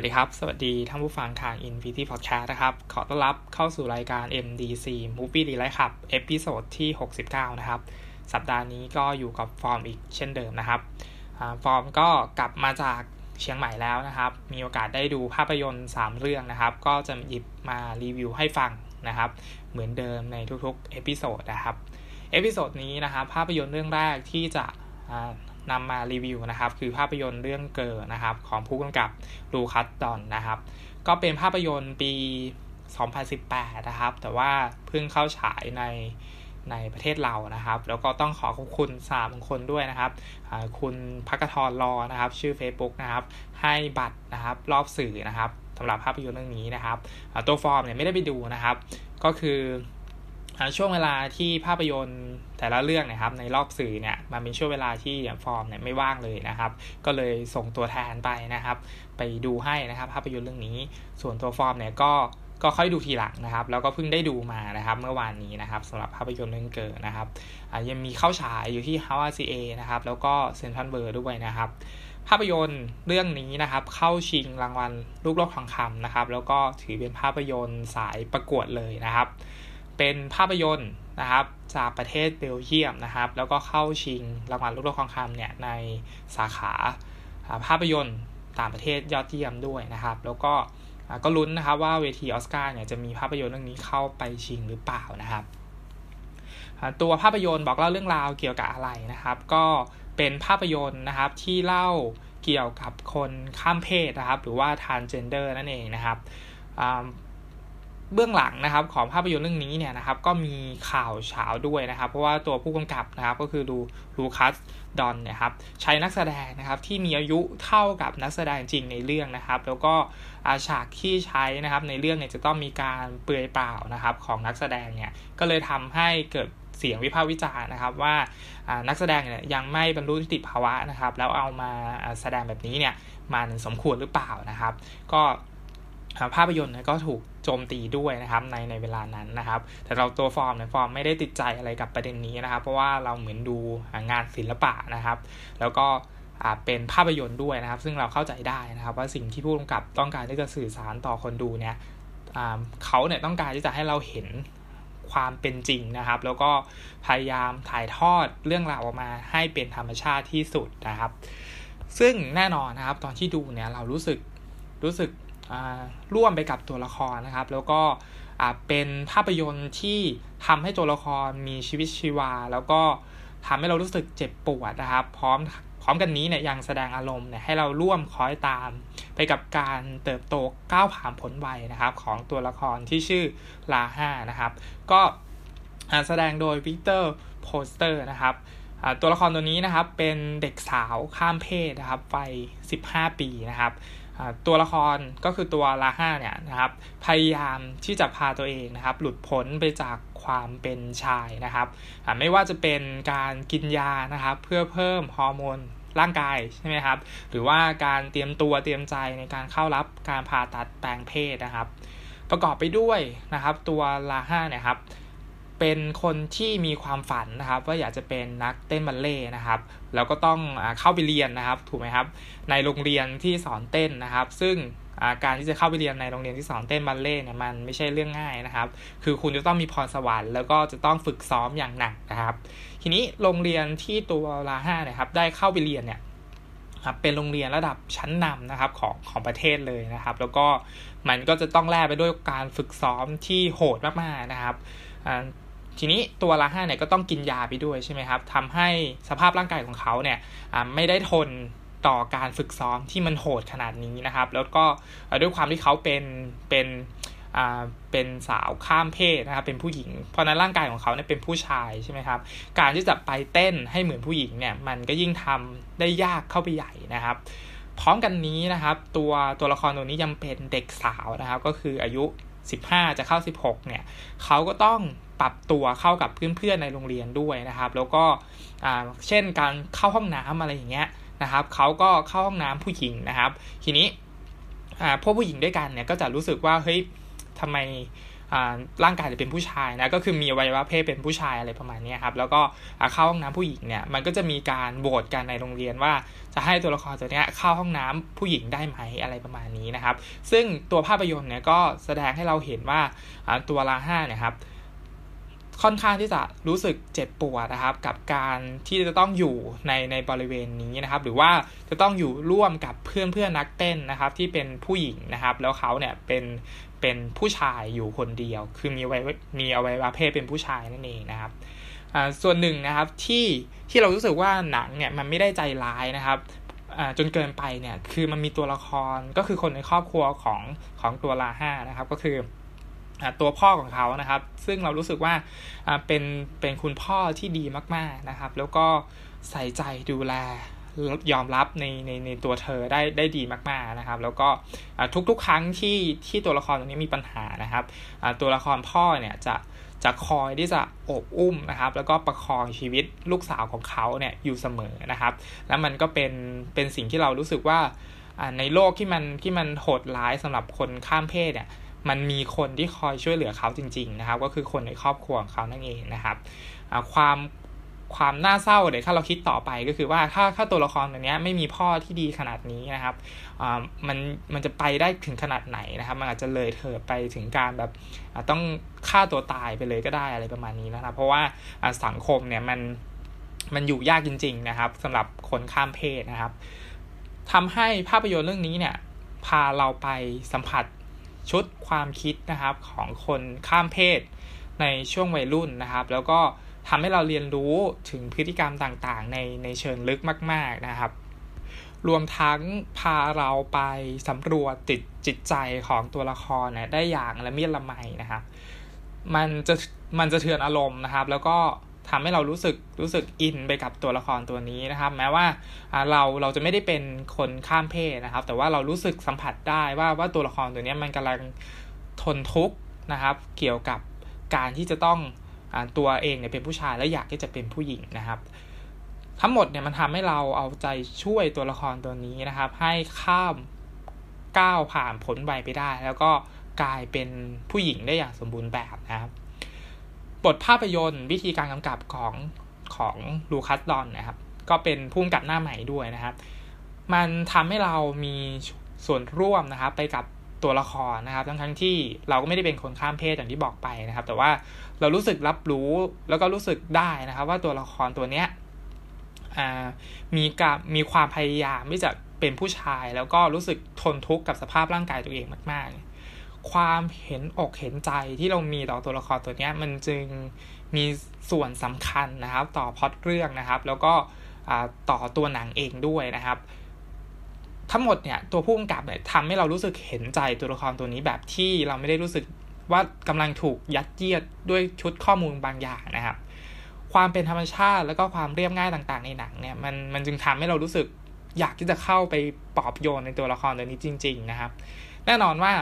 สวัสดีครับ สวัสดีท่านผู้ฟังทาง Infinity Podcast นะครับ ขอต้อนรับเข้าสู่รายการ MDC Movie Delight ครับ episode ที่ 69 นะครับ สัปดาห์นี้ก็อยู่กับฟอร์มอีกเช่นเดิมนะครับฟอร์มก็กลับมาจากเชียงใหม่แล้วนะครับ มีโอกาสได้ดูภาพยนตร์ 3 เรื่องนะครับ ก็จะหยิบมารีวิวให้ฟังนะครับ เหมือนเดิมในทุกๆ episode นะครับ episode นี้นะครับ ภาพยนตร์เรื่องแรกที่จะ นำมารีวิวนะครับ คือภาพยนตร์เรื่องเกอร์นะครับ ของผู้กำกับลูคัสดอนนะครับ ก็เป็นภาพยนตร์ปี 2018 นะครับ แต่ว่าเพิ่งเข้าฉายในในประเทศเรานะครับ แล้วก็ต้องขอขอบคุณสามคนด้วยนะครับคุณพักทรรอนะครับ ชื่อ Facebook นะครับ ให้บัตรนะครับรอบสื่อนะครับสำหรับภาพยนตร์เรื่องนี้นะครับตัวฟอร์มเนี่ยไม่ได้ไปดูนะครับ ก็คือ ช่วงเวลาที่ภาพยนตร์แต่ละเรื่องนะครับในรอบสื่อเนี่ยมันเป็นช่วงเวลาที่ฟอร์มเนี่ยไม่ว่างเลยนะครับ ก็เลยส่งตัวแทนไปนะครับ ไปดูให้นะครับ ภาพยนตร์เรื่องนี้ ส่วนตัวฟอร์มเนี่ยก็ก็ค่อยดูทีหลังนะครับ แล้วก็เพิ่งได้ดูมานะครับ เมื่อวานนี้นะครับสำหรับภาพยนตร์เรื่องเกิดนะครับยังมีเข้าฉายอยู่ที่ House RCA นะครับแล้วก็เซนทรัลเบอร์ด้วยนะครับ ภาพยนตร์เรื่องนี้นะครับ เข้าชิงรางวัลลูกโลกทองคำนะครับ แล้วก็ถือเป็นภาพยนตร์สายประกวดเลยนะครับ เป็นภาพยนตร์นะครับจากประเทศเบลเยียมนะครับ แล้วก็เข้าชิงรางวัลลูกโลกทองคำเนี่ยในสาขาภาพยนตร์ต่างประเทศยอดเยี่ยมด้วยนะครับ แล้วก็ก็ลุ้นนะครับว่าเวทีออสการ์เนี่ยจะมีภาพยนตร์เรื่องนี้เข้าไปชิงหรือเปล่านะครับ ตัวภาพยนตร์บอกเล่าเรื่องราวเกี่ยวกับอะไรนะครับ ก็เป็นภาพยนตร์นะครับที่เล่าเกี่ยวกับคนข้ามเพศนะครับ หรือว่า transgender นั่นเองนะครับ เบื้องหลังนะครับของภาพยนตร์เรื่องนี้เนี่ยนะครับก็มีข่าวเฉาด้วยนะครับ เพราะว่าตัวผู้กำกับนะครับก็คือลูลูคัสดอนนี่ยครับใช้นักแสดงนะครับที่มีอายุเท่ากับนักแสดงจริงในเรื่องนะครับ แล้วก็อาฉากที่ใช้นะครับในเรื่องเนี่ยจะต้องมีการเปลือยเปล่านะครับของนักแสดงเนี่ยก็เลยทำให้เกิดเสียงวิพากษ์วิจารณ์นะครับว่านักแสดงเนี่ยยังไม่บรรลุนิติภาวะนะครับ แล้วเอามาแสดงแบบนี้เนี่ยมันสมควรหรือเปล่านะครับ ก็ ภาพยนตร์ก็ถูกโจมตีด้วยนะครับในในเวลานั้นนะครับ แต่เราตัวฟอร์มเนี่ยฟอร์มไม่ได้ติดใจอะไรกับประเด็นนี้นะครับ เพราะว่าเราเหมือนดูงานศิลปะนะครับ แล้วก็เป็นภาพยนตร์ด้วยนะครับ ซึ่งเราเข้าใจได้นะครับ ว่าสิ่งที่ผู้กำกับต้องการที่จะสื่อสารต่อคนดูเนี่ยเขาเนี่ยต้องการที่จะให้เราเห็นความเป็นจริงนะครับ แล้วก็พยายามถ่ายทอดเรื่องราวออกมาให้เป็นธรรมชาติที่สุดนะครับ ซึ่งแน่นอนนะครับ ตอนที่ดูเนี่ยเรารู้สึกรู้สึก ร่วมไปกับตัวละครนะครับ แล้วก็เป็นภาพยนตร์ที่ทำให้ตัวละครมีชีวิตชีวา แล้วก็ทำให้เรารู้สึกเจ็บปวดนะครับ พร้อมพร้อมกันนี้เนี่ยยังแสดงอารมณ์เนี่ยให้เราร่วมคอยตาม ไปกับการเติบโตก้าวผ่านผลวัยนะครับ ของตัวละครที่ชื่อลาห้านะครับ ก็แสดงโดยวิกเตอร์โพสเตอร์นะครับตัวละครตัวนี้นะครับเป็นเด็กสาวข้ามเพศนะครับวัย15 ปีนะครับ ตัวละครก็คือตัวลาห้าเนี่ยนะครับพยายามที่จะพาตัวเองนะครับ หลุดพ้นไปจากความเป็นชายนะครับไม่ว่าจะเป็นการกินยานะครับ เพื่อเพิ่มฮอร์โมนร่างกายใช่ไหมครับ หรือว่าการเตรียมตัวเตรียมใจในการเข้ารับการผ่าตัดแปลงเพศนะครับ ประกอบไปด้วยนะครับ ตัวลาห้าเนี่ยครับ เป็นคนที่มีความฝันนะครับว่าอยากจะเป็นนักเต้นบัลเล่นะครับแล้วก็ต้องเข้าไปเรียนนะครับถูกไหมครับในโรงเรียนที่สอนเต้นนะครับ ซึ่งการที่จะเข้าไปเรียนในโรงเรียนที่สอนเต้นบัลเล่เนี่ยมันไม่ใช่เรื่องง่ายนะครับ คือคุณจะต้องมีพรสวรรค์แล้วก็จะต้องฝึกซ้อมอย่างหนักนะครับ ทีนี้โรงเรียนที่ตัวลาห้านี่ยครับได้เข้าไปเรียนเนี่ยครับเป็นโรงเรียนระดับชั้นนำนะครับของของประเทศเลยนะครับ แล้วก็มันก็จะต้องแลกไปด้วยการฝึกซ้อมที่โหดมากๆนะครับ ทีนี้ตัวลาห้าเนี่ยก็ต้องกินยาไปด้วยใช่ไหมครับทำให้สภาพร่างกายของเขาเนี่ยไม่ได้ทนต่อการฝึกซ้อมที่มันโหดขนาดนี้นะครับ แล้วก็ด้วยความที่เขาเป็นเป็นเป็นสาวข้ามเพศนะครับเป็นผู้หญิง เพราะนั้นร่างกายของเขาเนี่ยเป็นผู้ชายใช่ไหมครับ การที่จะไปเต้นให้เหมือนผู้หญิงเนี่ยมันก็ยิ่งทำได้ยากเข้าไปใหญ่นะครับ พร้อมกันนี้นะครับ ตัวตัวละครตัวนี้ยังเป็นเด็กสาวนะครับ ก็คืออายุ 15 จะเข้า 16 เนี่ยเขาก็ต้องปรับตัวเข้ากับเพื่อนๆในโรงเรียนด้วยนะครับ แล้วก็เช่นการเข้าห้องน้ำอะไรอย่างเงี้ยนะครับเขาก็เข้าห้องน้ำผู้หญิงนะครับ ทีนี้พวกผู้หญิงด้วยกันเนี่ยก็จะรู้สึกว่าเฮ้ยทำไม ร่างกายจะเป็นผู้ชายนะก็คือมีอวัยวะเพศเป็นผู้ชายอะไรประมาณนี้ครับแล้วก็เข้าห้องน้ำผู้หญิงเนี่ยมันก็จะมีการโหวตกันในโรงเรียนว่าจะให้ตัวละครตัวนี้เข้าห้องน้ำผู้หญิงได้ไหมอะไรประมาณนี้นะครับ ซึ่งตัวภาพยนตร์เนี่ยก็แสดงให้เราเห็นว่าตัวลาห้าเนี่ยครับ ค่อนข้างที่จะรู้สึกเจ็บปวดนะครับ กับการที่จะต้องอยู่ในในบริเวณนี้นะครับ หรือว่าจะต้องอยู่ร่วมกับเพื่อนเพื่อนนักเต้นนะครับ ที่เป็นผู้หญิงนะครับ แล้วเขาเนี่ยเป็นเป็นผู้ชายอยู่คนเดียว คือมีไว้มีอวัยวะเพศเป็นผู้ชายนั่นเองนะครับส่วนหนึ่งนะครับที่ที่เรารู้สึกว่าหนังเนี่ยมันไม่ได้ใจร้ายนะครับจนเกินไปเนี่ยคือมันมีตัวละครก็คือคนในครอบครัวของของตัวลาห้านะครับ ก็คือ ตัวพ่อของเขานะครับ ซึ่งเรารู้สึกว่าเป็นเป็นคุณพ่อที่ดีมากๆนะครับ แล้วก็ใส่ใจดูแลยอมรับในในในตัวเธอได้ได้ดีมากๆนะครับ แล้วก็ทุกๆ ครั้งที่ที่ตัวละครตรงนี้มีปัญหานะครับตัวละครพ่อเนี่ยจะจะคอยที่จะอบอุ้มนะครับ แล้วก็ประคองชีวิตลูกสาวของเขาเนี่ยอยู่เสมอนะครับ แล้วมันก็เป็นเป็นสิ่งที่เรารู้สึกว่าในโลกที่มันที่มันโหดร้ายสำหรับคนข้ามเพศเนี่ย มันมีคนที่คอยช่วยเหลือเขาจริง ๆ นะครับ ก็คือคนในครอบครัวของเขานั่นเองนะครับความความน่าเศร้าเดี๋ยวถ้าเราคิดต่อไปก็คือว่าถ้าถ้าตัวละครตัวนี้ไม่มีพ่อที่ดีขนาดนี้นะครับมันมันจะไปได้ถึงขนาดไหนนะครับ มันอาจจะเลยเถิดไปถึงการแบบต้องฆ่าตัวตายไปเลยก็ได้อะไรประมาณนี้นะครับ เพราะว่าสังคมเนี่ยมันมันอยู่ยากจริง ๆ นะครับสำหรับคนข้ามเพศนะครับทำให้ภาพยนตร์เรื่องนี้เนี่ยพาเราไปสัมผัส ชุดความคิดนะครับของคนข้ามเพศในช่วงวัยรุ่นนะครับ แล้วก็ทำให้เราเรียนรู้ถึงพฤติกรรมต่างๆ ในในเชิงลึกมาก ๆนะครับ รวมทั้งพาเราไปสำรวจจิตจิตใจของตัวละครเนี่ยได้อย่างละเมียดละไมนะครับ มันจะมันจะเทือนอารมณ์นะครับ แล้วก็ ทำให้เรารู้สึกรู้สึกอินไปกับตัวละครตัวนี้นะครับ แม้ว่าเราเราจะไม่ได้เป็นคนข้ามเพศนะครับ แต่ว่าเรารู้สึกสัมผัสได้ว่าว่าตัวละครตัวนี้มันกำลังทนทุกข์นะครับ เกี่ยวกับการที่จะต้องอตัวเองเนี่ยเป็นผู้ชายและอยากที่จะเป็นผู้หญิงนะครับ ทั้งหมดเนี่ยมันทำให้เราเอาใจช่วยตัวละครตัวนี้นะครับ ให้ข้ามก้าวผ่านผลใบไปได้ แล้วก็กลายเป็นผู้หญิงได้อย่างสมบูรณ์แบบนะครับ บทภาพยนตร์วิธีการกำกับของของลูคัสดอนนะครับ ก็เป็นพุ่มกับหน้าใหม่ด้วยนะครับ มันทำให้เรามีส่วนร่วมนะครับ ไปกับตัวละครนะครับ ทั้งทั้งที่เราก็ไม่ได้เป็นคนข้ามเพศอย่างที่บอกไปนะครับ แต่ว่าเรารู้สึกรับรู้แล้วก็รู้สึกได้นะครับ ว่าตัวละครตัวเนี้ยมีกับมีความพยายามที่จะเป็นผู้ชาย แล้วก็รู้สึกทนทุกข์กับสภาพร่างกายตัวเองมาก ๆ ความเห็นอกเห็นใจที่เรามีต่อตัวละครตัวนี้มันจึงมีส่วนสำคัญนะครับ ต่อพอดเรื่องนะครับ แล้วก็ต่อตัวหนังเองด้วยนะครับ ทั้งหมดเนี่ยตัวผู้กำกับเนี่ยทำให้เรารู้สึกเห็นใจตัวละครตัวนี้แบบที่เราไม่ได้รู้สึกว่ากำลังถูกยัดเยียดด้วยชุดข้อมูลบางอย่างนะครับ ความเป็นธรรมชาติแล้วก็ความเรียบง่ายต่างๆ ในหนังเนี่ยมันมันจึงทำให้เรารู้สึกอยากที่จะเข้าไปปอบโยนในตัวละครตัวนี้จริง ๆ นะครับ แน่นอนว่า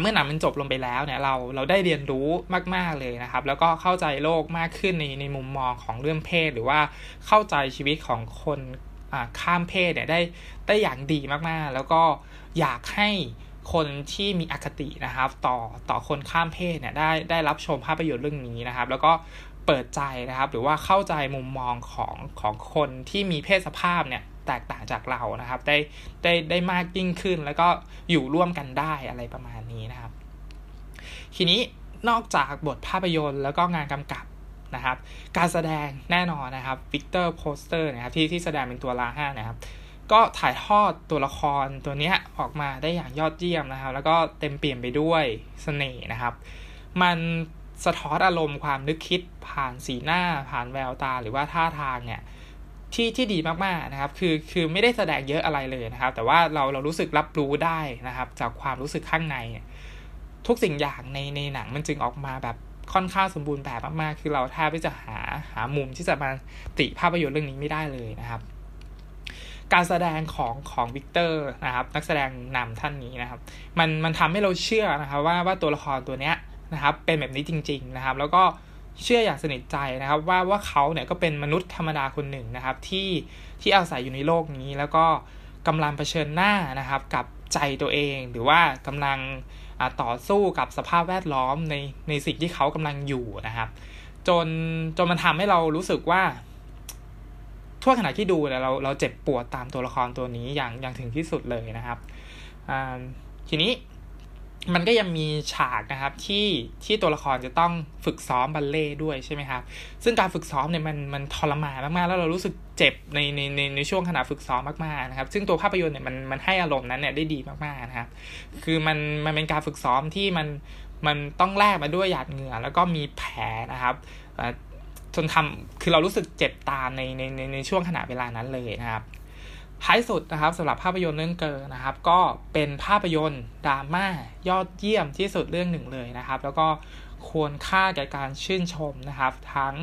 เมื่อหนังมันจบลงไปแล้วเนี่ยเราเราได้เรียนรู้มาก ๆเลยนะครับ แล้วก็เข้าใจโลกมากขึ้นในในมุมมองของเรื่องเพศ หรือว่าเข้าใจชีวิตของคนข้ามเพศเนี่ยได้ได้อย่างดีมากๆ แล้วก็อยากให้คนที่มีอคตินะครับ ต่อต่อคนข้ามเพศเนี่ยได้ได้รับชมภาพยนตร์เรื่องนี้นะครับ แล้วก็เปิดใจนะครับ หรือว่าเข้าใจมุมมองของของคนที่มีเพศสภาพเนี่ย แตกต่างจากเรานะครับ ได้ได้ได้มากยิ่งขึ้น แล้วก็อยู่ร่วมกันได้อะไรประมาณนี้นะครับ ทีนี้นอกจากบทภาพยนตร์แล้วก็งานกำกับนะครับ การแสดงแน่นอนนะครับวิกเตอร์โพลสเตอร์นะครับที่ที่แสดงเป็นตัวลาร่านะครับ ก็ถ่ายทอดตัวละครตัวนี้ออกมาได้อย่างยอดเยี่ยมนะครับ แล้วก็เต็มเปี่ยมไปด้วยเสน่ห์นะครับ มันสะท้อนอารมณ์ความนึกคิดผ่านสีหน้าผ่านแววตาหรือว่าท่าทางเนี่ย ที่ที่ดีมากๆนะครับ คือคือไม่ได้แสดงเยอะอะไรเลยนะครับ แต่ว่าเราเรารู้สึกรับรู้ได้นะครับ จากความรู้สึกข้างใน ทุกสิ่งอย่างในในหนังมันจึงออกมาแบบค่อนข้างสมบูรณ์แบบมากๆ คือเราแทบไม่จะหาหามุมที่จะมาติภาพยนตร์เรื่องนี้ไม่ได้เลยนะครับ การแสดงของของวิกเตอร์นะครับ นักแสดงนำท่านนี้นะครับ มันมันทำให้เราเชื่อนะครับว่าว่าตัวละครตัวเนี้ยนะครับ เป็นแบบนี้จริง ๆนะครับ แล้วก็เชื่ออย่างสนิทใจนะครับ ว่าว่าเขาเนี่ยก็เป็นมนุษย์ธรรมดาคนหนึ่งนะครับ ที่ที่อาศัยอยู่ในโลกนี้ แล้วก็กำลังเผชิญหน้านะครับ กับใจตัวเอง หรือว่ากำลังต่อสู้กับสภาพแวดล้อมในในสิ่งที่เขากำลังอยู่นะครับ จนจนมันทำให้เรารู้สึกว่าทั่วขณะที่ดูเนี่ยเราเราเจ็บปวดตามตัวละครตัวนี้อย่างอย่างถึงที่สุดเลยนะครับทีนี้ มันก็ยังมีฉากนะครับที่ที่ตัวละครจะต้องฝึกซ้อมบัลเล่ด้วยใช่ไหมครับ ซึ่งการฝึกซ้อมเนี่ยมันมันทรมานมากๆ แล้วเรารู้สึกเจ็บในในในในช่วงขณะฝึกซ้อมมากๆนะครับ ซึ่งตัวภาพยนตร์เนี่ยมันมันให้อารมณ์นั้นเนี่ยได้ดีมากๆนะครับ คือมันมันเป็นการฝึกซ้อมที่มันมันต้องแลกมาด้วยหยาดเหงื่อแล้วก็มีแผลนะครับจนทำคือเรารู้สึกเจ็บตามในในในในช่วงขณะเวลานั้นเลยนะครับ ท้ายสุดนะครับสำหรับภาพยนตร์เรื่องเกอร์นะครับ ก็เป็นภาพยนตร์ดราม่ายอดเยี่ยมที่สุดเรื่องหนึ่งเลยนะครับ แล้วก็ควรค่าแก่การชื่นชมนะครับ ทั้ง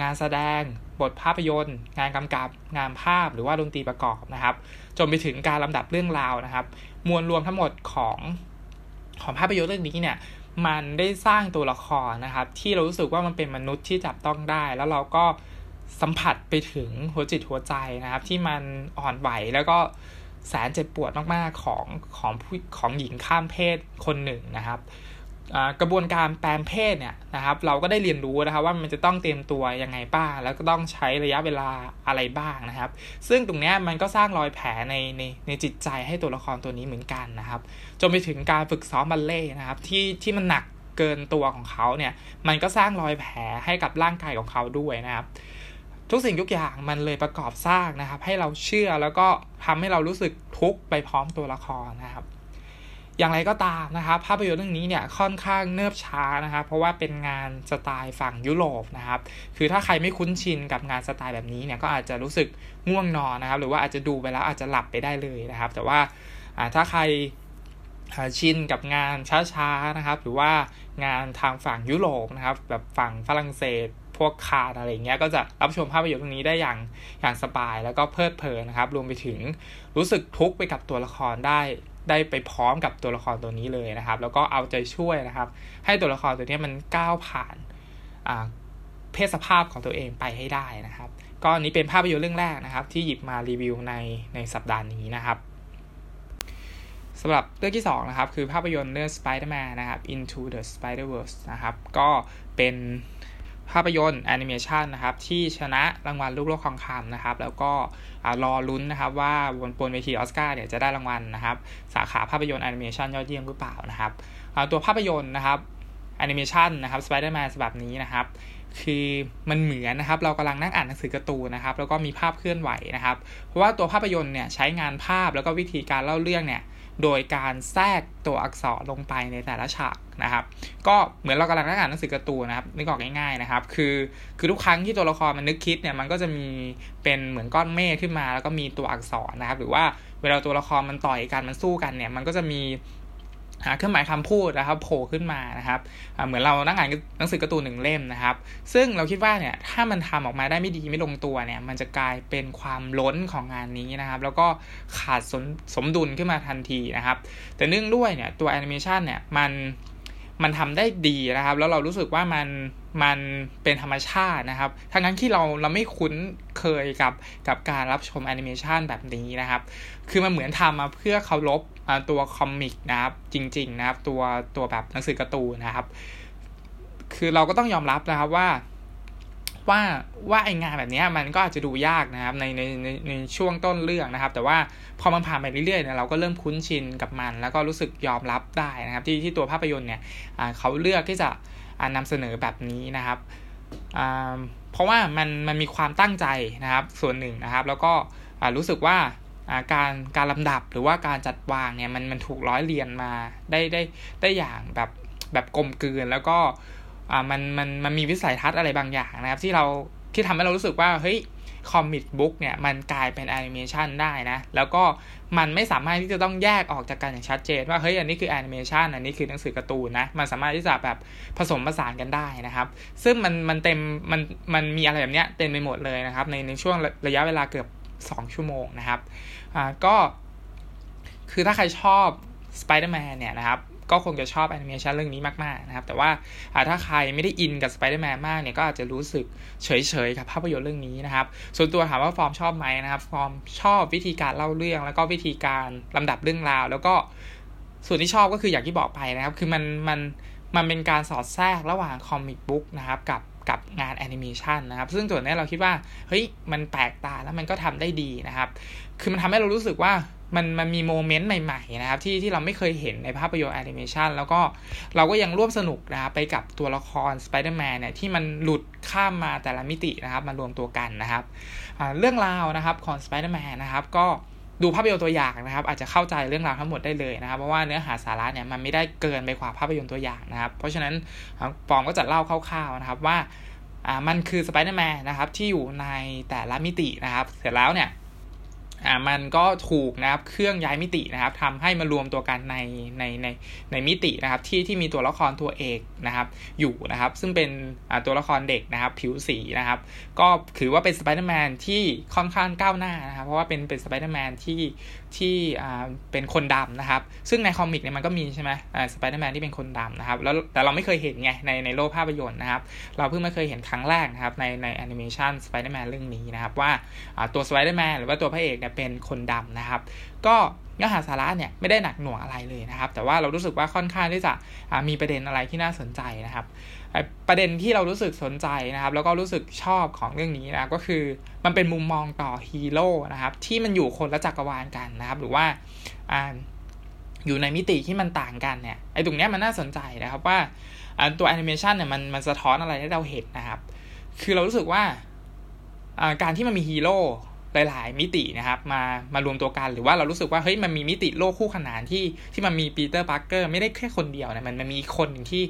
งานแสดง บทภาพยนตร์ งานกำกับงานภาพหรือว่าดนตรีประกอบนะครับ จนไปถึงการลำดับเรื่องราวนะครับ มวลรวมทั้งหมดของของภาพยนตร์เรื่องนี้เนี่ยมันได้สร้างตัวละครนะครับ ที่เรารู้สึกว่ามันเป็นมนุษย์ที่จับต้องได้ แล้วเราก็ สัมผัสไปถึงหัวจิตหัวใจนะครับ ที่มันอ่อนไหวแล้วก็แสนเจ็บปวดมากๆของของผู้ของหญิงข้ามเพศคนหนึ่งนะครับกระบวนการแปลงเพศเนี่ยนะครับ เราก็ได้เรียนรู้นะครับว่ามันจะต้องเตรียมตัวยังไงบ้าง แล้วก็ต้องใช้ระยะเวลาอะไรบ้างนะครับ ซึ่งตรงนี้มันก็สร้างรอยแผลในในในจิตใจให้ตัวละครตัวนี้เหมือนกันนะครับ จนไปถึงการฝึกซ้อมบัลเล่นะครับที่ที่มันหนักเกินตัวของเขาเนี่ย มันก็สร้างรอยแผลให้กับร่างกายของเขาด้วยนะครับ ทุกสิ่งทุกอย่างมันเลยประกอบสร้างนะครับ ให้เราเชื่อแล้วก็ทำให้เรารู้สึกทุกข์ไปพร้อมตัวละครนะครับ อย่างไรก็ตามนะครับ ภาพยนตร์เรื่องนี้เนี่ยค่อนข้างเนิบช้านะครับ เพราะว่าเป็นงานสไตล์ฝั่งยุโรปนะครับ คือถ้าใครไม่คุ้นชินกับงานสไตล์แบบนี้เนี่ยก็อาจจะรู้สึกง่วงนอนนะครับ หรือว่าอาจจะดูไปแล้วอาจจะหลับไปได้เลยนะครับ แต่ว่าถ้าใครชินกับงานช้าๆนะครับ หรือว่างานทางฝั่งยุโรปนะครับ แบบฝั่งฝรั่งเศส พวกคาร์อะไรเงี้ยก็จะรับชมภาพยนตร์ตรงนี้ได้อย่างอย่างสบาย แล้วก็เพลิดเพลินนะครับ รวมไปถึงรู้สึกทุกข์ไปกับตัวละครได้ได้ไปพร้อมกับตัวละครตัวนี้เลยนะครับ แล้วก็เอาใจช่วยนะครับ ให้ตัวละครตัวนี้มันก้าวผ่านเพศสภาพของตัวเองไปให้ได้นะครับ ก็นี้เป็นภาพยนตร์เรื่องแรกนะครับ ที่หยิบมารีวิวในในสัปดาห์นี้นะครับสำหรับเรื่องที่2นะครับ คือภาพยนตร์เรื่อง Spider-Man นะครับ Into the Spider-Verse นะครับ ก็เป็น ภาพยนตร์แอนิเมชันนะครับที่ชนะรางวัลลูกโลกทองคำนะครับแล้วก็รอลุ้นนะครับว่าบนบนเวทีออสการ์เนี่ยจะได้รางวัลนะครับสาขาภาพยนตร์แอนิเมชันยอดเยี่ยมหรือเปล่านะครับตัวภาพยนตร์นะครับแอนิเมชันนะครับสไปเดอร์แมนฉบับนี้นะครับคือมันเหมือนนะครับเรากำลังนั่งอ่านหนังสือการ์ตูนนะครับแล้วก็มีภาพเคลื่อนไหวนะครับ เพราะว่าตัวภาพยนตร์เนี่ยใช้งานภาพแล้วก็วิธีการเล่าเรื่องเนี่ย โดยการแทรกตัวอักษรลงไปในแต่ละฉากนะครับ ก็เหมือนเรากำลังอ่านหนังสือการ์ตูนนะครับนึกออกง่ายๆนะครับ คือคือทุกครั้งที่ตัวละครมันนึกคิดเนี่ยมันก็จะมีเป็นเหมือนก้อนเมฆขึ้นมา แล้วก็มีตัวอักษรนะครับ หรือว่าเวลาตัวละครมันต่อยกันมันสู้กันเนี่ย มันก็จะมี หาเครื่องหมายคำพูดนะครับโผล่ขึ้นมานะครับเหมือนเรานั่งอ่านหนังสือการ์ตูนหนึ่งเล่มนะครับ ซึ่งเราคิดว่าเนี่ยถ้ามันทำออกมาได้ไม่ดีไม่ลงตัวเนี่ย มันจะกลายเป็นความล้นของงานนี้นะครับ แล้วก็ขาดสสมดุลขึ้นมาทันทีนะครับ แต่เนื่องด้วยเนี่ยตัวแอนิเมชันเนี่ยมัน มันทำได้ดีนะครับ แล้วเรารู้สึกว่ามันมันเป็นธรรมชาตินะครับทั้งนั้นที่เราเราไม่คุ้นเคยกับกับการรับชมแอนิเมชันแบบนี้นะครับ คือมันเหมือนทำมาเพื่อเคารพตัวคอมิกนะครับ จริง ๆ นะครับ ตัวตัวแบบหนังสือการ์ตูนนะครับ คือเราก็ต้องยอมรับนะครับว่า ว่าว่าไองานแบบนี้มันก็อาจจะดูยากนะครับในในในในช่วงต้นเรื่องนะครับ แต่ว่าพอมันผ่านไปเรื่อยๆเนี่ยเราก็เริ่มคุ้นชินกับมัน แล้วก็รู้สึกยอมรับได้นะครับ ที่ที่ตัวภาพยนตร์เนี่ยเขาเลือกที่จะนำเสนอแบบนี้นะครับเพราะว่ามันมันมีความตั้งใจนะครับส่วนหนึ่งนะครับ แล้วก็รู้สึกว่าการการลำดับหรือว่าการจัดวางเนี่ยมันมันถูกร้อยเรียงมาได้ได้ได้อย่างแบบแบบกลมกลืนแล้วก็ อ่ามันมันมันมีวิสัยทัศน์อะไรบางอย่างนะครับ ที่เราที่ทำให้เรารู้สึกว่าเฮ้ย comic book เนี่ยมันกลายเป็นแอนิเมชันได้นะ แล้วก็มันไม่สามารถที่จะต้องแยกออกจากกันอย่างชัดเจน ว่าเฮ้ยอันนี้คือแอนิเมชันอันนี้คือหนังสือการ์ตูนนะ มันสามารถที่จะแบบผสมผสานกันได้นะครับ ซึ่งมันมันเต็มมันมันมีอะไรแบบเนี้ยเต็มไปหมดเลยนะครับในในช่วงระยะเวลาเกือบ 2 ชั่วโมงนะครับอ่าก็คือถ้าใครชอบ Spider-Man เนี่ยนะครับ ก็คงจะชอบแอนิเมชันเรื่องนี้มากๆนะครับ แต่ว่าถ้าใครไม่ได้อินกับสไปเดอร์แมนมากเนี่ยก็อาจจะรู้สึกเฉยๆกับภาพยนตร์เรื่องนี้นะครับ ส่วนตัวถามว่าฟอร์มชอบไหมนะครับ ฟอร์มชอบวิธีการเล่าเรื่อง แล้วก็วิธีการลำดับเรื่องราว แล้วก็ส่วนที่ชอบก็คืออย่างที่บอกไปนะครับ คือมันมันมันเป็นการสอดแทรกระหว่าง comic book นะครับกับกับงานแอนิเมชันนะครับ ซึ่งส่วนนี้เราคิดว่า เฮ้ย มันแปลกตาแล้วมันก็ทำได้ดีนะครับ คือมันทำให้เรารู้สึกว่า มันมันมี moment ใหม่ๆนะครับที่ที่เราไม่เคยเห็นในภาพยนตร์แอนิเมชันแล้วก็เราก็ยังร่วมสนุกนะครับไปกับตัวละครสไปเดอร์แมนเนี่ยที่มันหลุดข้ามมาแต่ละมิตินะครับมารวมตัวกันนะครับเรื่องราวนะครับของสไปเดอร์แมนนะครับก็ดูภาพยนตร์ตัวอย่างนะครับ อาจจะเข้าใจเรื่องราวทั้งหมดได้เลยนะครับ เพราะว่าเนื้อหาสาระเนี่ยมันไม่ได้เกินไปกว่าภาพยนตร์ตัวอย่างนะครับ เพราะฉะนั้นฟอร์มก็จะเล่าคร่าวๆนะครับว่าอ่ามันคือสไปเดอร์แมนนะครับที่อยู่ในแต่ละมิตินะครับ เสร็จแล้วเนี่ย อ่ามันก็ถูกนะครับเครื่องย้ายมิตินะครับทำให้มารวมตัวกันในในในในมิตินะครับที่ที่มีตัวละครตัวเอกนะครับอยู่นะครับ ซึ่งเป็นอ่าตัวละครเด็กนะครับผิวสีนะครับ ก็ถือว่าเป็นสไปเดอร์แมนที่ค่อนข้างก้าวหน้านะครับเพราะว่าเป็นเป็นสไปเดอร์แมนที่ที่เป็นคนดำนะครับ ซึ่งใน comic เนี่ยมันก็มีใช่ไหมสไปเดอร์แมนที่เป็นคนดำนะครับแล้วแต่เราไม่เคยเห็นไงในในโลกภาพยนตร์นะครับ เราเพิ่งมาเคยเห็นครั้งแรกนะครับในในแอนิเมชันสไปเดอร์แมนเรื่องนี้นะครับ ว่าตัวสไปเดอร์แมนหรือว่าตัวพระเอกเนี่ยเป็นคนดำนะครับ ก็เนื้อหาสาระเนี่ยไม่ได้หนักหน่วงอะไรเลยนะครับ แต่ว่าเรารู้สึกว่าค่อนข้างที่จะมีประเด็นอะไรที่น่าสนใจนะครับ ประเด็นที่เรารู้สึกสนใจนะครับ แล้วก็รู้สึกชอบของเรื่องนี้นะก็คือมันเป็นมุมมองต่อฮีโร่นะครับ ที่มันอยู่คนละจักรวาลกันนะครับ หรือว่าอยู่ในมิติที่มันต่างกันเนี่ยไอ้ตรงเนี้ยมันน่าสนใจนะครับว่าตัวแอนิเมชันเนี่ยมันมันสะท้อนอะไรให้เราเห็นนะครับ คือเรารู้สึกว่าการที่มันมีฮีโร่หลาย ๆ มิตินะครับ มามารวมตัวกันหรือว่าเรารู้สึกว่าเฮ้ยมันมีมิติโลกคู่ขนานที่ที่มันมีปีเตอร์พาร์เกอร์ไม่ได้แค่คนเดียวนะมันมันมีคนที่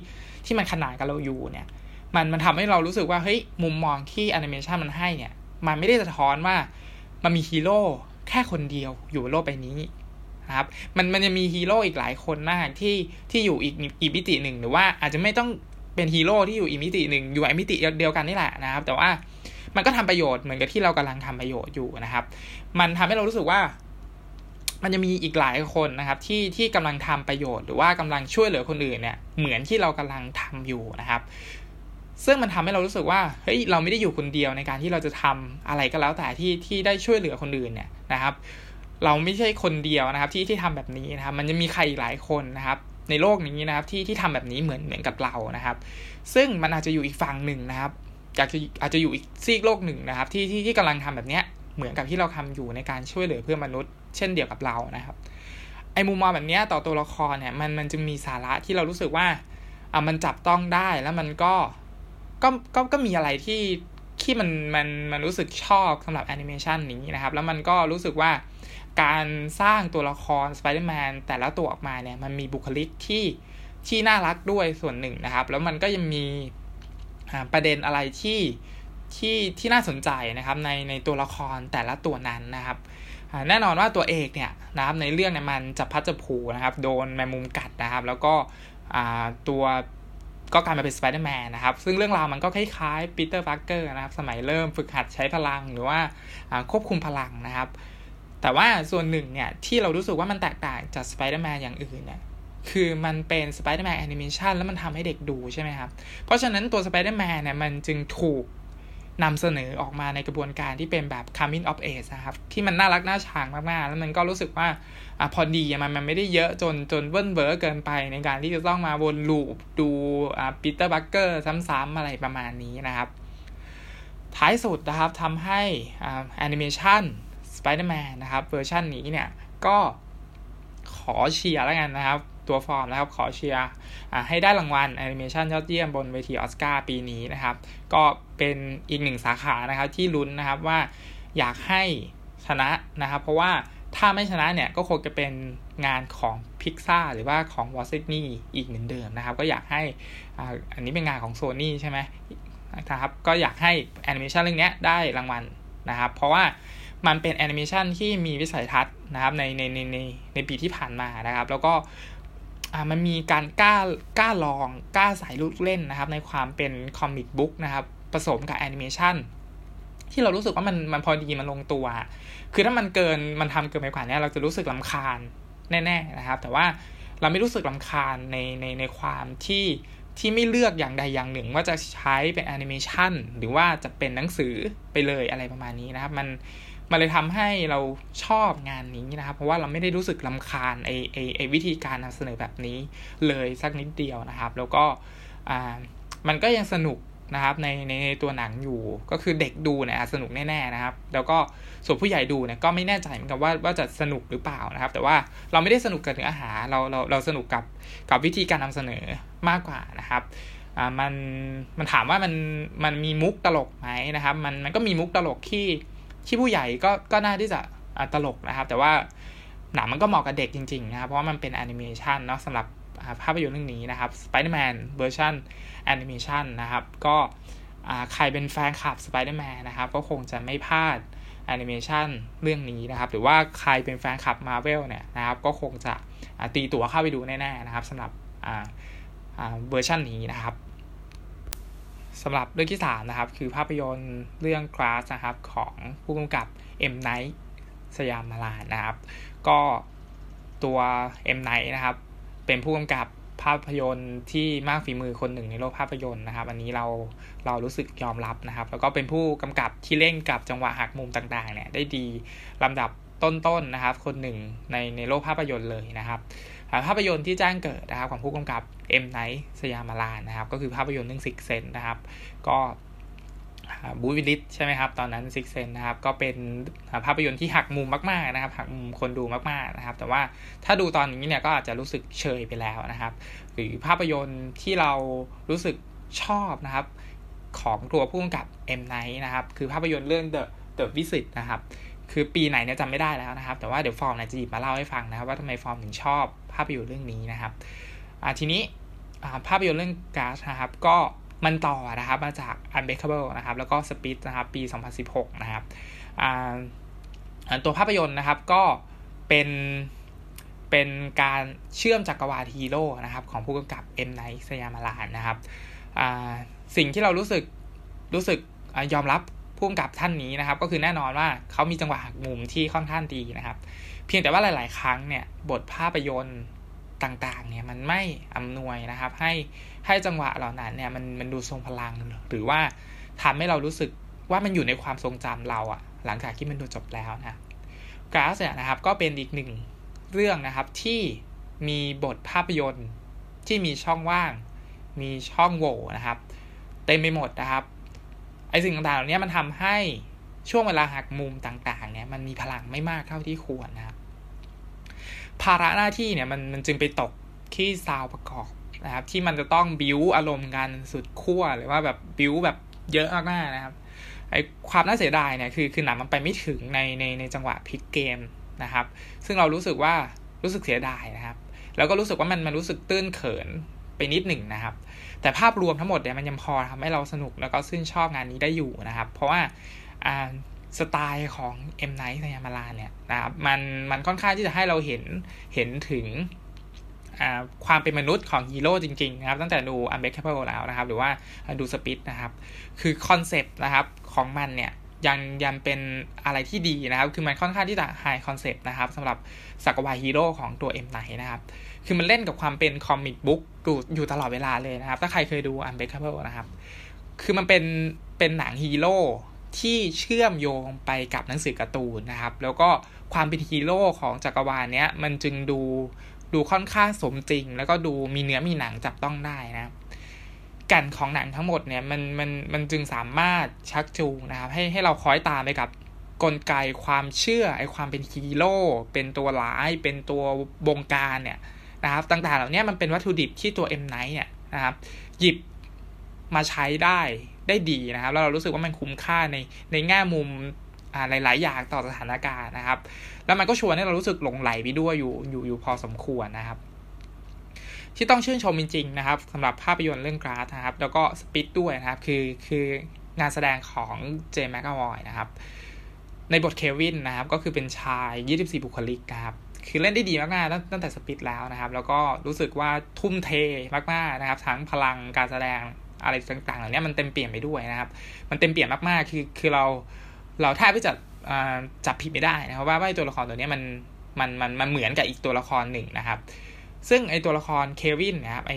ที่มันขนานกับเราอยู่เนี่ย มันมันทำให้เรารู้สึกว่าเฮ้ยมุมมองที่แอนิเมชันมันให้เนี่ย มันไม่ได้สะท้อนว่ามันมีฮีโร่แค่คนเดียวอยู่บนโลกใบนี้นะครับมันมันจะมีฮีโร่อีกหลายคนมากที่ที่อยู่อีกอีกมิติหนึ่งหรือว่าอาจจะไม่ต้องเป็นฮีโร่ที่อยู่อีกมิติหนึ่งอยู่ไอ้มิติเดียวกันนี่แหละนะครับ แต่ว่ามันก็ทำประโยชน์เหมือนกับที่เรากำลังทำประโยชน์อยู่นะครับ มันทำให้เรารู้สึกว่า มันจะมีอีกหลายคนนะครับที่ที่กำลังทำประโยชน์หรือว่ากำลังช่วยเหลือคนอื่นเนี่ยเหมือนที่เรากำลังทำอยู่นะครับ ซึ่งมันทำให้เรารู้สึกว่าเฮ้ยเราไม่ได้อยู่คนเดียวในการที่เราจะทำอะไรก็แล้วแต่ที่ที่ได้ช่วยเหลือคนอื่นเนี่ยนะครับ เราไม่ใช่คนเดียวนะครับที่ที่ทำแบบนี้นะครับ มันจะมีใครอีกหลายคนนะครับ ในโลกนี้นะครับที่ที่ทำแบบนี้เหมือนเหมือนกับเรานะครับ ซึ่งมันอาจจะอยู่อีกฝั่งหนึ่งนะครับอาจจะอาจจะอยู่อีกซีกโลกหนึ่งนะครับ ที่ที่ที่กำลังทำแบบเนี้ยเหมือนกับที่เราทำอยู่ในการช่วยเหลือเพื่อนมนุษย์ เช่นเดียวกับเรานะครับไอ้มุมมองแบบนี้ต่อตัวละครเนี่ยมันมันจึงมีสาระที่เรารู้สึกว่าอ่ามันจับต้องได้แล้วมันก็ก็ก็ก็มีอะไรที่ที่มันมันมันรู้สึกชอบสำหรับแอนิเมชันนี้นะครับ แล้วมันก็รู้สึกว่าการสร้างตัวละครสไปเดอร์แมนแต่ละตัวออกมาเนี่ยมันมีบุคลิกที่ที่น่ารักด้วยส่วนหนึ่งนะครับ แล้วมันก็ยังมีประเด็นอะไรที่ที่ที่น่าสนใจนะครับในในตัวละครแต่ละตัวนั้นนะครับ แน่นอนว่าตัวเอกเนี่ยนะครับในเรื่องเนี่ยมันจับพลัดจับผลูนะครับ โดนแมงมุมกัดนะครับ แล้วก็ตัวก็กลายมาเป็นสไปเดอร์แมนนะครับ ซึ่งเรื่องราวมันก็คล้ายๆปีเตอร์พาร์เกอร์นะครับ สมัยเริ่มฝึกหัดใช้พลังหรือว่าควบคุมพลังนะครับ แต่ว่าส่วนหนึ่งเนี่ยที่เรารู้สึกว่ามันแตกต่างจากสไปเดอร์แมนอย่างอื่นเนี่ยคือมันเป็น Spider-Man Animation แล้วมันทำให้เด็กดูใช่ไหมครับ เพราะฉะนั้นตัว Spider-Man เนี่ยมันจึงถูก นำเสนอออกมาในกระบวนการที่เป็นแบบ coming of age นะครับ ที่มันน่ารักน่าชังมากๆ แล้วมันก็รู้สึกว่าอพอดีมันมันไม่ได้เยอะจนจนเวิ่นเว้อเกินไปในการที่จะต้องมาวน loop ดูปีเตอร์พาร์เกอร์ซ้ำๆอะไรประมาณนี้นะครับ ท้ายสุดนะครับทำให้แอนิเมชัน Spider-Man นะครับเวอร์ชันนี้เนี่ย ก็ขอเชียร์แล้วกันนะครับ ตัวฟอร์มนะครับ ขอเชียร์ให้ได้รางวัลแอนิเมชันยอดเยี่ยมบนเวทีออสการ์ปีนี้นะครับ ก็เป็นอีกหนึ่งสาขานะครับที่ลุ้นนะครับว่าอยากให้ชนะนะครับ เพราะว่าถ้าไม่ชนะเนี่ยก็คงจะเป็นงานของพิกซ่าหรือว่าของ Walt Disney อีกเหมือนเดิมนะครับ ก็อยากให้อันนี้เป็นงานของโซนี่ใช่ไหมนะครับก็อยากให้แอนิเมชันเรื่องนี้ได้รางวัลนะครับ เพราะว่ามันเป็นแอนิเมชันที่มีวิสัยทัศน์นะครับในในในในในปีที่ผ่านมานะครับ แล้วก็ อ่ามันมีการกล้ากล้าลองกล้าใส่ลูกเล่นนะครับ ในความเป็น comic book นะครับผสมกับแอนิเมชันที่เรารู้สึกว่ามันมันพอดีมันลงตัว คือถ้ามันเกินมันทำเกินไปกว่านี้เราจะรู้สึกรำคาญแน่ๆนะครับ แต่ว่าเราไม่รู้สึกรำคาญในในในความที่ที่ไม่เลือกอย่างใดอย่างหนึ่ง ว่าจะใช้เป็นแอนิเมชันหรือว่าจะเป็นหนังสือไปเลยอะไรประมาณนี้นะครับ มัน มันเลยทำให้เราชอบงานนี้นะครับ เพราะว่าเราไม่ได้รู้สึกลำคาญไอไอไอวิธีการนำเสนอแบบนี้เลยสักนิดเดียวนะครับ แล้วก็อ่ามันก็ยังสนุกนะครับในในตัวหนังอยู่ก็คือเด็กดูเนี่ยสนุกแน่ๆนะครับ แล้วก็ส่วนผู้ใหญ่ดูเนี่ยก็ไม่แน่ใจเหมือนกันว่าว่าจะสนุกหรือเปล่านะครับ แต่ว่าเราไม่ได้สนุกกับเนื้อหาเราเราเราสนุกกับกับวิธีการนำเสนอมากกว่านะครับอ่ามันมันถามว่ามันมันมีมุกตลกไหมนะครับ มันมันก็มีมุกตลกที่ ที่ผู้ใหญ่ก็ก็น่าที่จะตลกนะครับ แต่ว่าหนังมันก็เหมาะกับเด็กจริงๆนะครับ เพราะว่ามันเป็นแอนิเมชันเนาะสำหรับภาพยนตร์เรื่องนี้นะครับ Spider-Man เวอร์ชันแอนิเมชันนะครับ ก็ใครเป็นแฟนคลับ Spider-Man นะครับ ก็คงจะไม่พลาดแอนิเมชันเรื่องนี้นะครับ หรือว่าใครเป็นแฟนคลับ Marvel เนี่ยนะครับ ก็คงจะตีตั๋วเข้าไปดูแน่ๆนะครับสำหรับเวอร์ชันนี้นะครับ สำหรับเรื่องที่3นะครับ คือภาพยนตร์เรื่อง Glass นะครับ ของผู้กำกับ M Night สยามมาลานนะครับ ก็ตัว M Night นะครับ เป็นผู้กำกับภาพยนตร์ที่มากฝีมือคนหนึ่งในโลกภาพยนตร์นะครับ อันนี้เราเรารู้สึกยอมรับนะครับ แล้วก็เป็นผู้กำกับที่เล่นกับจังหวะหักมุมต่างๆเนี่ยได้ดีลำดับต้นๆนะครับ คนหนึ่งในในโลกภาพยนตร์เลยนะครับ ภาพยนตร์ที่แจ้งเกิดนะครับของผู้กำกับ M. Night Shyamalan นะครับ ก็คือภาพยนตร์เรื่อง Sixth Sense นะครับ ก็ Bruce Willis ใช่ไหมครับ ตอนนั้น Sixth Sense นะครับ ก็เป็นภาพยนตร์ที่หักมุมมาก ๆ นะครับ หักมุมคนดูมาก ๆ นะครับ แต่ว่าถ้าดูตอนนี้เนี่ยก็อาจจะรู้สึกเฉยไปแล้วนะครับ หรือภาพยนตร์ที่เรารู้สึกชอบนะครับ ของตัวผู้กำกับ M. Night นะครับ คือภาพยนตร์เรื่อง The The Visit นะครับ คือปีไหนเนี่ยจำไม่ได้แล้วนะครับ แต่ว่าเดี๋ยวฟอร์มจะหยิบมาเล่าให้ฟังนะครับ ว่าทำไมฟอร์มถึงชอบ ภาพยนตร์เรื่องนี้นะครับทีนี้ภาพยนตร์เรื่อง Glass นะครับ ก็มันต่อนะครับมาจาก Unbreakable นะครับ แล้วก็ Split นะครับ ปี 2016 นะครับตัวภาพยนตร์นะครับก็เป็นเป็นการเชื่อมจักรวาลฮีโร่นะครับ ของผู้กำกับ M. Night Shyamalan นะครับสิ่งที่เรารู้สึกรู้สึกยอมรับผู้กำกับท่านนี้นะครับ ก็คือแน่นอนว่าเขามีจังหวะหักมุมที่ค่อนข้างดีนะครับ เพียงแต่ว่าหลาย ๆ ครั้งเนี่ยบทภาพยนตร์ต่าง ๆ เนี่ยมันไม่อำนวยนะครับ ให้ให้จังหวะเหล่านั้นเนี่ยมันมันดูทรงพลังหรือว่าทำให้เรารู้สึกว่ามันอยู่ในความทรงจำเราอะหลังจากที่มันดูจบแล้วนะกราสเนี่ยนะครับก็เป็นอีกหนึ่งเรื่องนะครับที่มีบทภาพยนตร์ที่มีช่องว่าง มีช่องโหว่นะครับเต็มไปหมดนะครับไอสิ่งต่างๆเหล่านี้มันทำให้ช่วงเวลาหักมุมต่างๆเนี่ยมันมีพลังไม่มากเท่าที่ควรนะครับ ภาระหน้าที่เนี่ยมันมันจึงไปตกที่ซาวประกอบนะครับ ที่มันจะต้องบิวอารมณ์กันสุดขั้วหรือว่าแบบบิวแบบเยอะมากๆนะครับไอความน่าเสียดายเนี่ยคือคือหนังมันไปไม่ถึงในในในจังหวะพลิกเกมนะครับ ซึ่งเรารู้สึกว่ารู้สึกเสียดายนะครับ แล้วก็รู้สึกว่ามันมันรู้สึกตื้นเขินไปนิดหนึ่งนะครับ แต่ภาพรวมทั้งหมดเนี่ยมันยังพอทำให้เราสนุกแล้วก็ชื่นชอบงานนี้ได้อยู่นะครับ เพราะว่าอ่า สไตล์ของ M Night สยามาลาเนี่ยนะครับมันมันค่อนข้างที่จะให้เราเห็นเห็นถึงความเป็นมนุษย์ของฮีโร่จริง ๆ นะครับ ตั้งแต่ดู Unbreakable แล้วนะครับ หรือว่าดู Split นะครับ คือคอนเซปต์นะครับของมันเนี่ยยังยังเป็นอะไรที่ดีนะครับ คือมันค่อนข้างที่จะ high concept นะครับสำหรับจักรวาลฮีโร่ของตัว M ไนนะครับ คือมันเล่นกับความเป็น comic book อยู่ตลอดเวลาเลยนะครับ ถ้าใครเคยดู Unbreakable นะครับ คือมันเป็นเป็นหนังฮีโร่ ที่เชื่อมโยงไปกับหนังสือการ์ตูนนะครับ แล้วก็ความเป็นฮีโร่ของจักรวาลเนี้ยมันจึงดูดูค่อนข้างสมจริง แล้วก็ดูมีเนื้อมีหนังจับต้องได้นะกันของหนังทั้งหมดเนี่ยมันมันมันจึงสามารถชักจูงนะครับให้ให้เราคอยตามไปกับกลไกความเชื่อไอความเป็นฮีโร่เป็นตัวร้าย เป็นตัวบงการเนี่ยนะครับ ต่างๆ เหล่านี้มันเป็นวัตถุดิบที่ตัว M Night เนี่ยนะครับ หยิบมาใช้ได้ ได้ดีนะครับ แล้วเรารู้สึกว่ามันคุ้มค่าในในแง่มุมหลาย ๆ อย่างต่อสถานการณ์นะครับ แล้วมันก็ชวนให้เรารู้สึกหลงไหลไปด้วยอยู่อยู่อยู่พอสมควรนะครับ ที่ต้องชื่นชมจริง ๆ นะครับสำหรับภาพยนตร์เรื่อง Glass นะครับ แล้วก็ Split ด้วยนะครับ คือคืองานแสดงของเจมส์แมคอะวอยนะครับ ในบทเควินนะครับ ก็คือเป็นชาย 24 บุคลิกนะครับคือเล่นได้ดีมากๆตั้งแต่ Split แล้วนะครับ แล้วก็รู้สึกว่าทุ่มเทมากๆนะครับ ทั้งพลังการแสดง อะไรต่างๆเหล่านี้มันเต็มเปี่ยมไปด้วยนะครับ มันเต็มเปี่ยมมากๆ คือคือเราเราแทบไม่จะจับผิดไม่ได้นะครับว่าว่าตัวละครตัวนี้มันมันมันมันเหมือนกับอีกตัวละครหนึ่งนะครับ ซึ่งไอตัวละครเควินนะครับไอ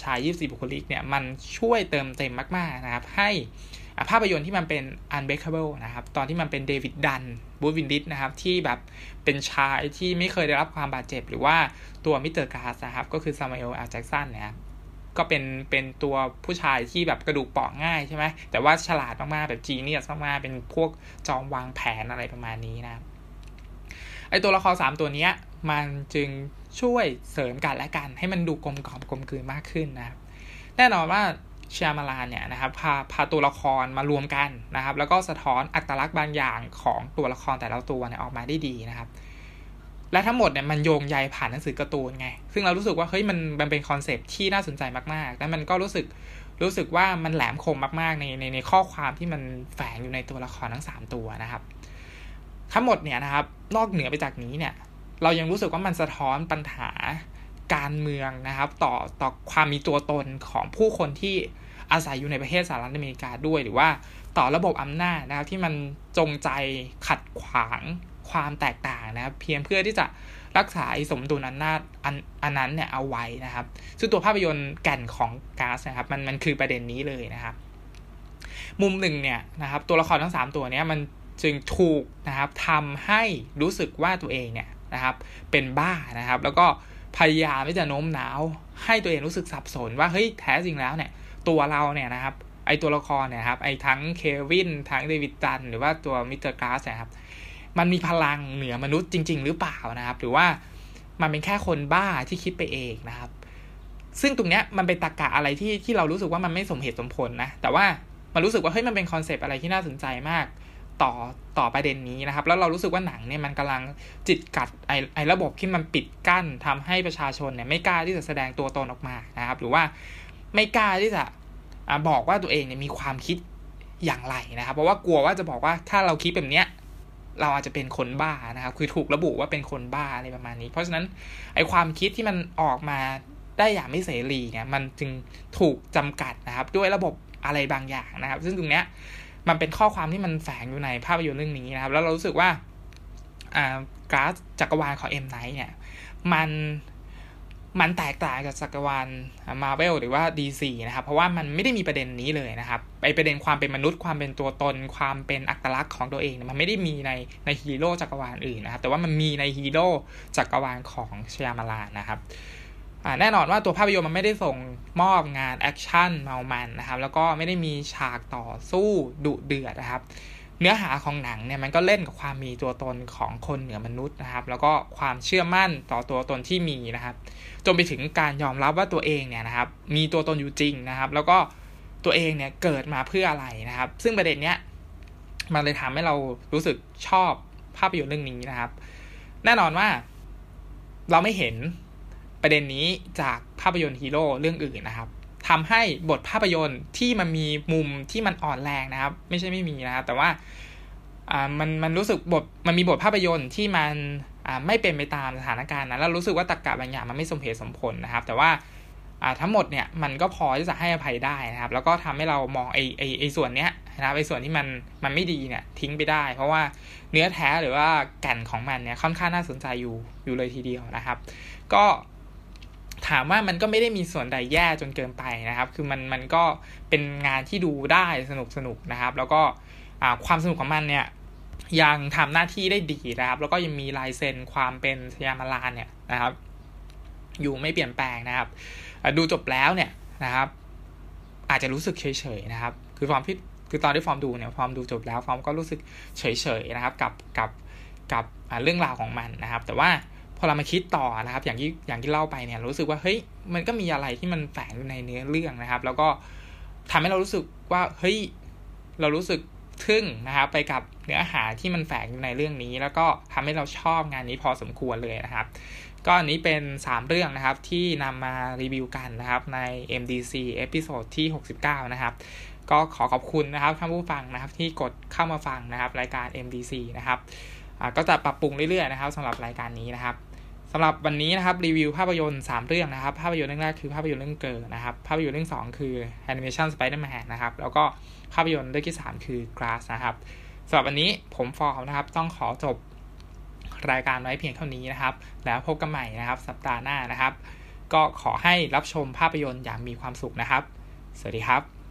ชายยี่สิบบุคลิกเนี่ยมันช่วยเติมเต็มมากๆนะครับ ให้ภาพยนตร์ที่มันเป็น unbreakable นะครับ ตอนที่มันเป็นเดวิดดันบรูซวิลลิสนะครับ ที่แบบเป็นชายที่ไม่เคยได้รับความบาดเจ็บ หรือว่าตัว Mr. Glass นะครับ ก็คือซามูเอลแอลแจ็กสันเนี่ย ก็เป็นเป็นตัวผู้ชายที่แบบกระดูกเปราะง่ายใช่ไหมแต่ว่าฉลาดมากๆ แบบ genius มากๆ เป็นพวกจอมวางแผนอะไรประมาณนี้นะไอตัวละครสามตัวนี้มันจึงช่วยเสริมกันและกัน ให้มันดูกลมกล่อมกลมกลืนมากขึ้นนะครับแน่นอนว่าชามาลานเนี่ยนะครับพาพาตัวละครมารวมกันนะครับ แล้วก็สะท้อนอัตลักษณ์บางอย่างของตัวละครแต่ละตัวเนี่ยออกมาได้ดีนะครับ และทั้งหมดเนี่ยมันโยงใยผ่านหนังสือการ์ตูนไง ซึ่งเรารู้สึกว่าเฮ้ยมันมันเป็นคอนเซปที่น่าสนใจมากๆ แล้วมันก็รู้สึกรู้สึกว่ามันแหลมคมมากๆในในในข้อความที่มันแฝงอยู่ในตัวละครทั้ง 3 ตัวนะครับ ทั้งหมดเนี่ยนะครับ นอกเหนือไปจากนี้เนี่ย เรายังรู้สึกว่ามันสะท้อนปัญหาการเมืองนะครับ ต่อต่อความมีตัวตนของผู้คนที่อาศัยอยู่ในประเทศสหรัฐอเมริกาด้วย หรือว่าต่อระบบอำนาจนะครับที่มันจงใจขัดขวาง ความแตกต่างนะครับเพียงเพื่อที่จะรักษาสมดุลอำนาจอันอันนั้นเนี่ยเอาไว้นะครับ ซึ่งตัวภาพยนตร์แก่นของ Glass นะครับมันมันคือประเด็นนี้เลยนะครับ มุมหนึ่งเนี่ยนะครับ ตัวละครทั้ง 3 ตัวเนี้ยมันจึงถูกนะครับทำให้รู้สึกว่าตัวเองเนี่ยนะครับ เป็นบ้านะครับ แล้วก็พยายามที่จะโน้มน้าว ให้ตัวเองรู้สึกสับสนว่าเฮ้ยแท้จริงแล้วเนี่ย ตัวเราเนี่ยนะครับ ไอตัวละครเนี่ยครับไอทั้งเควินทั้งเดวิดดันหรือว่าตัว Mr. Glass นะครับ มันมีพลังเหนือมนุษย์จริง ๆ หรือเปล่านะครับ หรือว่ามันเป็นแค่คนบ้าที่คิดไปเองนะครับ ซึ่งตรงเนี้ยมันเป็นตรรกะอะไรที่ที่เรารู้สึกว่ามันไม่สมเหตุสมผลนะ แต่ว่ามันรู้สึกว่าเฮ้ยมันเป็น concept อะไรที่น่าสนใจมาก ต่อต่อประเด็นนี้นะครับ แล้วเรารู้สึกว่าหนังเนี่ยมันกำลังจิกกัดไอไอระบบที่มันปิดกั้นทำให้ประชาชนเนี่ยไม่กล้าที่จะแสดงตัวตนออกมานะครับ หรือว่าไม่กล้าที่จะบอกว่าตัวเองเนี่ยมีความคิดอย่างไรนะครับ เพราะว่ากลัวว่าจะบอกว่าถ้าเราคิดแบบเนี้ย เราอาจจะเป็นคนบ้านะครับ คือถูกระบุว่าเป็นคนบ้าอะไรประมาณนี้ เพราะฉะนั้นไอความคิดที่มันออกมาได้อย่างไม่เสรีเนี่ย มันจึงถูกจำกัดนะครับ ด้วยระบบอะไรบางอย่างนะครับ ซึ่งตรงเนี้ยมันเป็นข้อความที่มันแฝงอยู่ในภาพยนตร์เรื่องนี้นะครับ แล้วเรารู้สึกว่าอ่ากราฟจักรวาลของเอ็มไนท์เนี่ย มัน มันแตกต่างจากจักรวาลมาเวลหรือว่า DC นะครับ เพราะว่ามันไม่ได้มีประเด็นนี้เลยนะครับไอประเด็นความเป็นมนุษย์ความเป็นตัวตน ความเป็นอัตลักษณ์ของตัวเอง มันไม่ได้มีในในฮีโร่จักรวาลอื่นนะครับ แต่ว่ามันมีในฮีโร่จักรวาลของชยามาลานนะครับแน่นอนว่าตัวภาพยนตร์มันไม่ได้ส่งมอบงานแอคชั่นเมามันนะครับ แล้วก็ไม่ได้มีฉากต่อสู้ดุเดือดนะครับ เนื้อหาของหนังเนี่ยมันก็เล่นกับความมีตัวตนของคนเหนือมนุษย์นะครับ แล้วก็ความเชื่อมั่นต่อตัวตนที่มีนะครับ จนไปถึงการยอมรับว่าตัวเองเนี่ยนะครับ มีตัวตนอยู่จริงนะครับ แล้วก็ตัวเองเนี่ยเกิดมาเพื่ออะไรนะครับ ซึ่งประเด็นเนี้ยมันเลยทำให้เรารู้สึกชอบภาพยนตร์เรื่องนี้นะครับ แน่นอนว่าเราไม่เห็นประเด็นนี้จากภาพยนตร์ฮีโร่เรื่องอื่นนะครับ ทำให้บทภาพยนตร์ที่มันมีมุมที่มันอ่อนแรงนะครับ ไม่ใช่ไม่มีนะครับ แต่ว่าอ่ามันมันรู้สึกบทมันมีบทภาพยนตร์ที่มันอ่าไม่เป็นไปตามสถานการณ์นะแล้วรู้สึกว่าตรกกะบางอย่างมันไม่สมเหตุสมผลนะครับ แต่ว่าอ่าทั้งหมดเนี่ยมันก็พอที่จะให้อภัยได้นะครับ แล้วก็ทำให้เรามองไอไอไอส่วนเนี้ยนะครับไอส่วนที่มันมันไม่ดีเนี่ยทิ้งไปได้ เพราะว่าเนื้อแท้หรือว่าแก่นของมันเนี่ยค่อนข้างน่าสนใจอยู่อยู่เลยทีเดียวนะครับ ก็ ถามว่ามันก็ไม่ได้มีส่วนใดแย่จนเกินไปนะครับ คือมันมันก็เป็นงานที่ดูได้สนุกสนุกนะครับ แล้วก็ความสนุกของมันเนี่ยยังทำหน้าที่ได้ดีนะครับ แล้วก็ยังมีลายเซ็นความเป็นชยามาลานเนี่ยนะครับ อยู่ไม่เปลี่ยนแปลงนะครับ ดูจบแล้วเนี่ยนะครับ อาจจะรู้สึกเฉยๆนะครับ คือฟอร์มที่คือตอนที่ฟอร์มดูเนี่ยฟอร์มดูจบแล้วฟอร์มก็รู้สึกเฉยๆนะครับ กับกับกับเรื่องราวของมันนะครับ แต่ว่า อเรามาคิดต่อนะครับ อย่างที่อย่างที่เล่าไปเนี่ย รู้สึกว่าเฮ้ยมันก็มีอะไรที่มันแฝงอยู่ในเนื้อเรื่องนะครับ แล้วก็ทำให้เรารู้สึกว่าเฮ้ยเรารู้สึกทึ่งนะครับ ไปกับเนื้อหาที่มันแฝงอยู่ในเรื่องนี้ แล้วก็ทำให้เราชอบงานนี้พอสมควรเลยนะครับ ก็อันนี้เป็น 3 เรื่องนะครับที่นำมารีวิวกันนะครับใน MDC episode ที่ 69 นะครับก็ขอขอบคุณนะครับท่านผู้ฟังนะครับที่กดเข้ามาฟังนะครับ รายการ MDC นะครับก็จะปรับปรุงเรื่อยๆนะครับสำหรับรายการนี้นะครับ สำหรับวันนี้นะครับรีวิวภาพยนตร์3เรื่องนะครับ ภาพยนตร์เรื่องแรกคือภาพยนตร์เรื่องเกิร์นะครับ ภาพยนตร์เรื่อง 2 คือ Animation Spider-Man นะครับ แล้วก็ภาพยนตร์เรื่องที่ 3 คือ Glass นะครับสำหรับวันนี้ผมฟอร์มนะครับ ต้องขอจบรายการไว้เพียงเท่านี้นะครับ แล้วพบกันใหม่นะครับ สัปดาห์หน้านะครับ ก็ขอให้รับชมภาพยนตร์อย่างมีความสุขนะครับ สวัสดีครับ